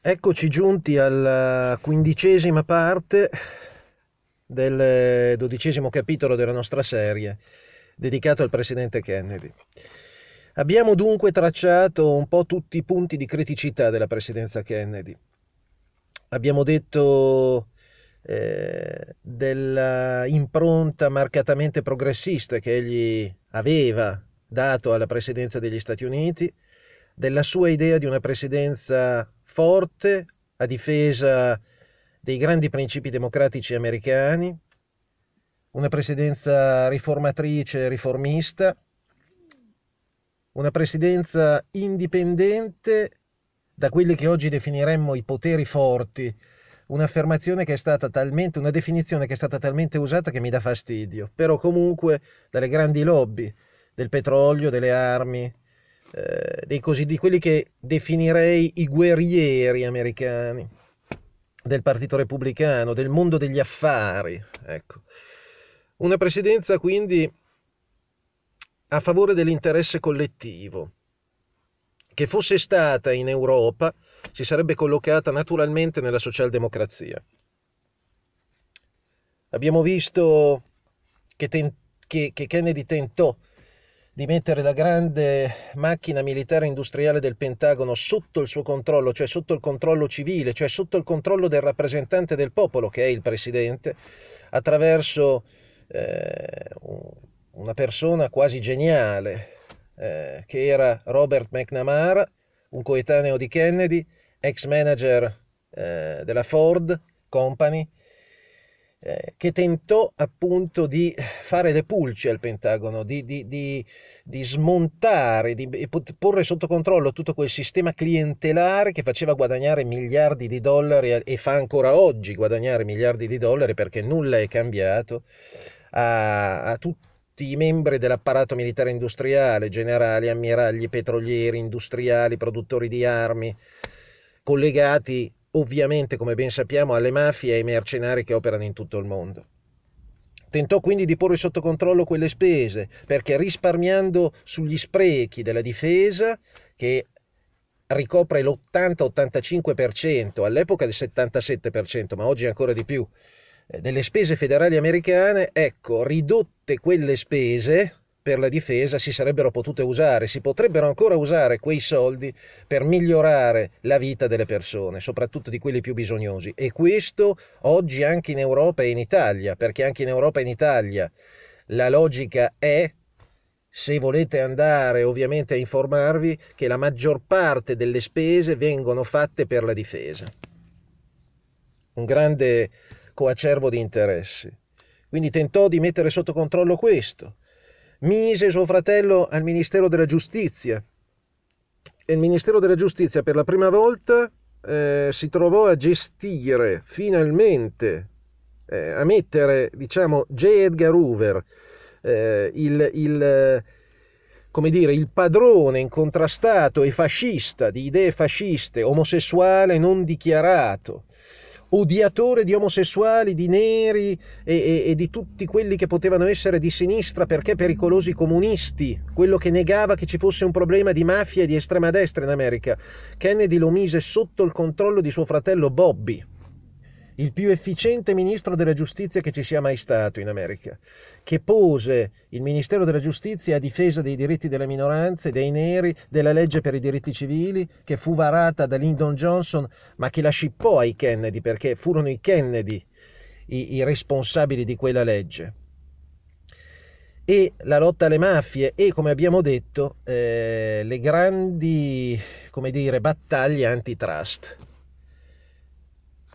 Eccoci giunti alla quindicesima parte del dodicesimo capitolo della nostra serie dedicato al presidente Kennedy. Abbiamo dunque tracciato un po' tutti i punti di criticità della presidenza Kennedy. Abbiamo detto eh, della impronta marcatamente progressista che egli aveva dato alla presidenza degli Stati Uniti, della sua idea di una presidenza forte a difesa dei grandi principi democratici americani, una presidenza riformatrice e riformista, una presidenza indipendente da quelli che oggi definiremmo i poteri forti, un'affermazione che è stata talmente, una definizione che è stata talmente usata che mi dà fastidio, però comunque dalle grandi lobby del petrolio, delle armi, eh, così, di quelli che definirei i guerrieri americani del Partito Repubblicano, del mondo degli affari. Ecco. Una presidenza quindi a favore dell'interesse collettivo, che fosse stata in Europa si sarebbe collocata naturalmente nella socialdemocrazia. Abbiamo visto che, ten- che, che Kennedy tentò di mettere la grande macchina militare industriale del Pentagono sotto il suo controllo, cioè sotto il controllo civile, cioè sotto il controllo del rappresentante del popolo, che è il presidente, attraverso eh, una persona quasi geniale, eh, che era Robert McNamara, un coetaneo di Kennedy, ex manager eh, della Ford Company, eh, che tentò appunto di fare le pulci al Pentagono, di, di, di, di smontare, di porre sotto controllo tutto quel sistema clientelare che faceva guadagnare miliardi di dollari e fa ancora oggi guadagnare miliardi di dollari perché nulla è cambiato a, a tutti i membri dell'apparato militare industriale, generali, ammiragli, petrolieri, industriali, produttori di armi, collegati ovviamente, come ben sappiamo, alle mafie e ai mercenari che operano in tutto il mondo. Tentò quindi di porre sotto controllo quelle spese, perché risparmiando sugli sprechi della difesa, che ricopre l'80-85%, all'epoca del 77%, ma oggi ancora di più, eh, delle spese federali americane, ecco, ridotte quelle spese, per la difesa si sarebbero potute usare, si potrebbero ancora usare quei soldi per migliorare la vita delle persone, soprattutto di quelli più bisognosi. E questo oggi anche in Europa e in Italia, perché anche in Europa e in Italia la logica è, se volete andare ovviamente a informarvi, che la maggior parte delle spese vengono fatte per la difesa. Un grande coacervo di interessi. Quindi tentò di mettere sotto controllo questo mise suo fratello al Ministero della Giustizia e il Ministero della Giustizia per la prima volta eh, si trovò a gestire finalmente, eh, a mettere, diciamo, J. Edgar Hoover, eh, il, il, come dire, il padrone incontrastato e fascista di idee fasciste, omosessuale non dichiarato, odiatore di omosessuali, di neri e, e, e, di tutti quelli che potevano essere di sinistra perché pericolosi comunisti, quello che negava che ci fosse un problema di mafia e di estrema destra in America. Kennedy lo mise sotto il controllo di suo fratello Bobby il più efficiente ministro della giustizia che ci sia mai stato in America, che pose il Ministero della Giustizia a difesa dei diritti delle minoranze, dei neri, della legge per i diritti civili, che fu varata da Lyndon Johnson, ma che la scippò ai Kennedy, perché furono i Kennedy i, i responsabili di quella legge. E la lotta alle mafie e, come abbiamo detto, eh, le grandi, come dire, battaglie antitrust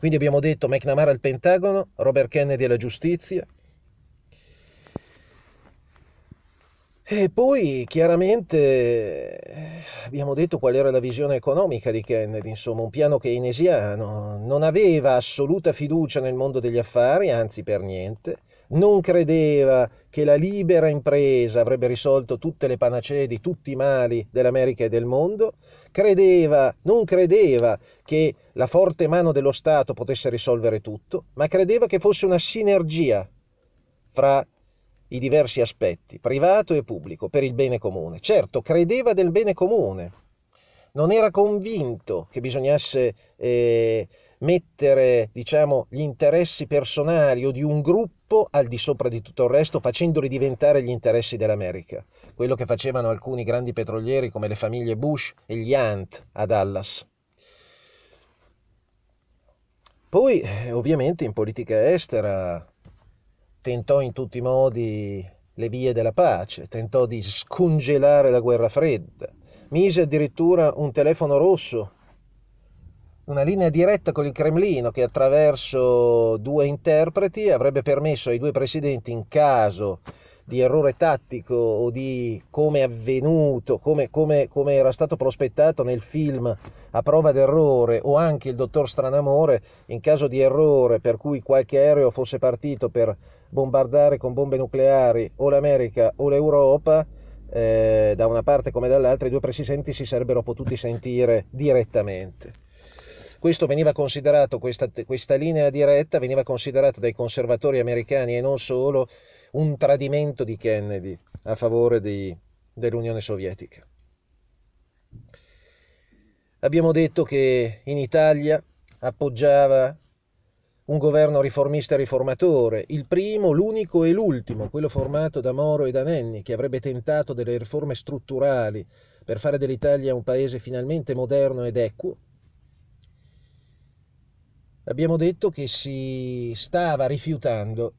quindi abbiamo detto McNamara al Pentagono, Robert Kennedy alla giustizia. E poi chiaramente abbiamo detto qual era la visione economica di Kennedy, insomma un piano keynesiano, non aveva assoluta fiducia nel mondo degli affari, anzi per niente, non credeva che la libera impresa avrebbe risolto tutte le panacee di tutti i mali dell'America e del mondo, credeva, non credeva che la forte mano dello Stato potesse risolvere tutto, ma credeva che fosse una sinergia fra i diversi aspetti, privato e pubblico, per il bene comune. Certo, credeva del bene comune, non era convinto che bisognasse eh, mettere diciamo, gli interessi personali o di un gruppo al di sopra di tutto il resto, facendoli diventare gli interessi dell'America, quello che facevano alcuni grandi petrolieri come le famiglie Bush e gli Hunt a Dallas. Poi, eh, ovviamente, in politica estera tentò in tutti i modi le vie della pace, tentò di scongelare la guerra fredda, mise addirittura un telefono rosso una linea diretta con il Cremlino che attraverso due interpreti avrebbe permesso ai due presidenti in caso di errore tattico o di come è avvenuto, come, come, come, era stato prospettato nel film a prova d'errore o anche il dottor Stranamore, in caso di errore per cui qualche aereo fosse partito per bombardare con bombe nucleari o l'America o l'Europa, eh, da una parte come dall'altra, i due presidenti si sarebbero potuti sentire direttamente. Questo veniva considerato, questa, questa linea diretta veniva considerata dai conservatori americani e non solo un tradimento di Kennedy a favore di, dell'Unione Sovietica. Abbiamo detto che in Italia appoggiava un governo riformista e riformatore, il primo, l'unico e l'ultimo, quello formato da Moro e da Nenni, che avrebbe tentato delle riforme strutturali per fare dell'Italia un paese finalmente moderno ed equo, abbiamo detto che si stava rifiutando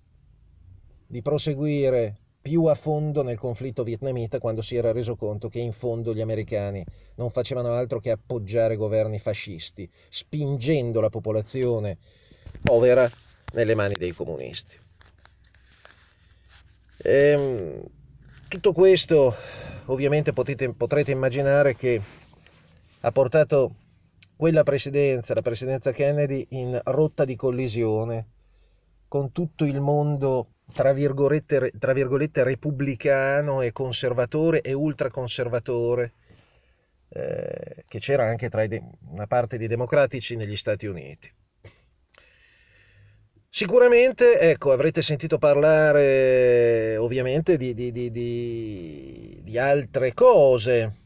di proseguire più a fondo nel conflitto vietnamita quando si era reso conto che in fondo gli americani non facevano altro che appoggiare governi fascisti, spingendo la popolazione povera nelle mani dei comunisti. E, ehm, tutto questo ovviamente potete, potrete immaginare che ha portato quella presidenza, la presidenza Kennedy, in rotta di collisione con tutto il mondo, tra virgolette, tra virgolette repubblicano e conservatore e ultraconservatore, eh, che c'era anche tra de- una parte di democratici negli Stati Uniti. Sicuramente, ecco, avrete sentito parlare ovviamente di, di, di, di altre cose,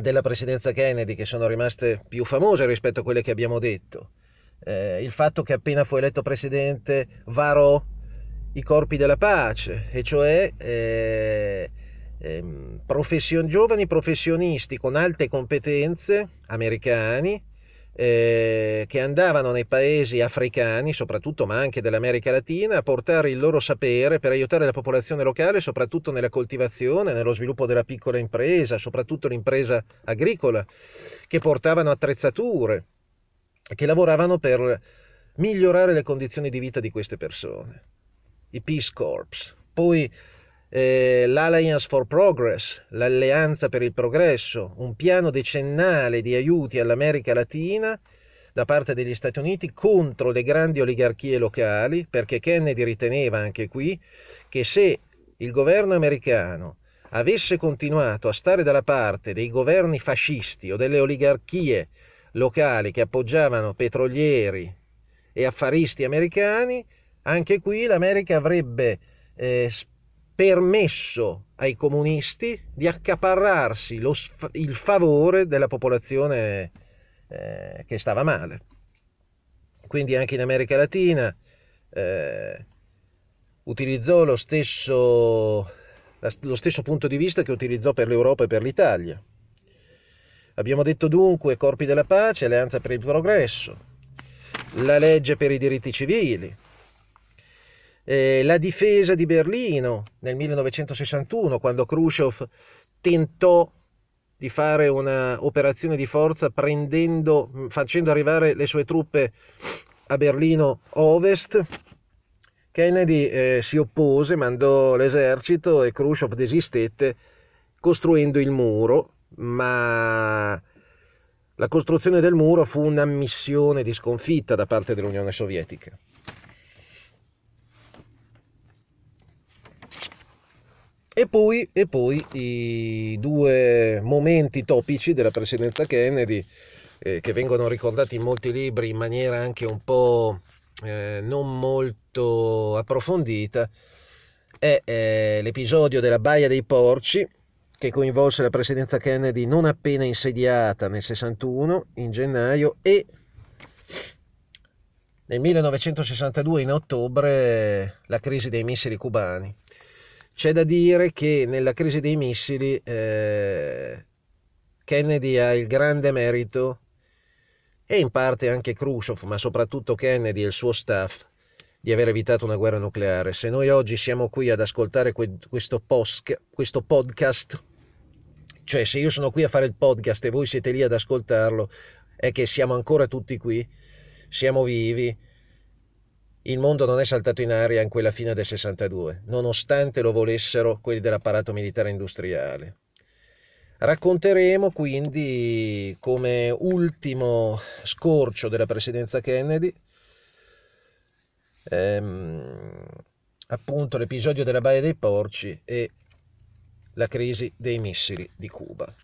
della presidenza Kennedy che sono rimaste più famose rispetto a quelle che abbiamo detto. Eh, il fatto che appena fu eletto presidente varò i corpi della pace, e cioè eh, eh, profession, giovani professionisti con alte competenze americani eh, che andavano nei paesi africani, soprattutto, ma anche dell'America Latina, a portare il loro sapere per aiutare la popolazione locale, soprattutto nella coltivazione, nello sviluppo della piccola impresa, soprattutto l'impresa agricola, che portavano attrezzature, che lavoravano per migliorare le condizioni di vita di queste persone. I Peace Corps. Poi eh, l'Alliance for Progress, l'Alleanza per il Progresso, un piano decennale di aiuti all'America Latina da parte degli Stati Uniti contro le grandi oligarchie locali, perché Kennedy riteneva anche qui che se il governo americano avesse continuato a stare dalla parte dei governi fascisti o delle oligarchie locali che appoggiavano petrolieri e affaristi americani, anche qui l'America avrebbe eh, permesso ai comunisti di accaparrarsi lo, il favore della popolazione eh, che stava male. Quindi anche in America Latina eh, utilizzò lo stesso, lo stesso punto di vista che utilizzò per l'Europa e per l'Italia. Abbiamo detto dunque corpi della pace, alleanza per il progresso, la legge per i diritti civili, eh, la difesa di Berlino nel 1961, quando Khrushchev tentò di fare un'operazione di forza prendendo, facendo arrivare le sue truppe a Berlino Ovest. Kennedy eh, si oppose, mandò l'esercito e Khrushchev desistette costruendo il muro, ma la costruzione del muro fu un'ammissione di sconfitta da parte dell'Unione Sovietica. E poi, e poi, i due momenti topici della presidenza Kennedy, eh, che vengono ricordati in molti libri in maniera anche un po' eh, non molto approfondita, è eh, l'episodio della Baia dei Porci, che coinvolse la presidenza Kennedy non appena insediata nel 61 in gennaio e nel 1962 in ottobre la crisi dei missili cubani. C'è da dire che nella crisi dei missili eh, Kennedy ha il grande merito e in parte anche Khrushchev, ma soprattutto Kennedy e il suo staff di aver evitato una guerra nucleare. Se noi oggi siamo qui ad ascoltare questo, post, questo podcast, cioè se io sono qui a fare il podcast e voi siete lì ad ascoltarlo, è che siamo ancora tutti qui, siamo vivi, il mondo non è saltato in aria in quella fine del 62, nonostante lo volessero quelli dell'apparato militare industriale. Racconteremo quindi come ultimo scorcio della presidenza Kennedy ehm, appunto l'episodio della Baia dei Porci e la crisi dei missili di Cuba.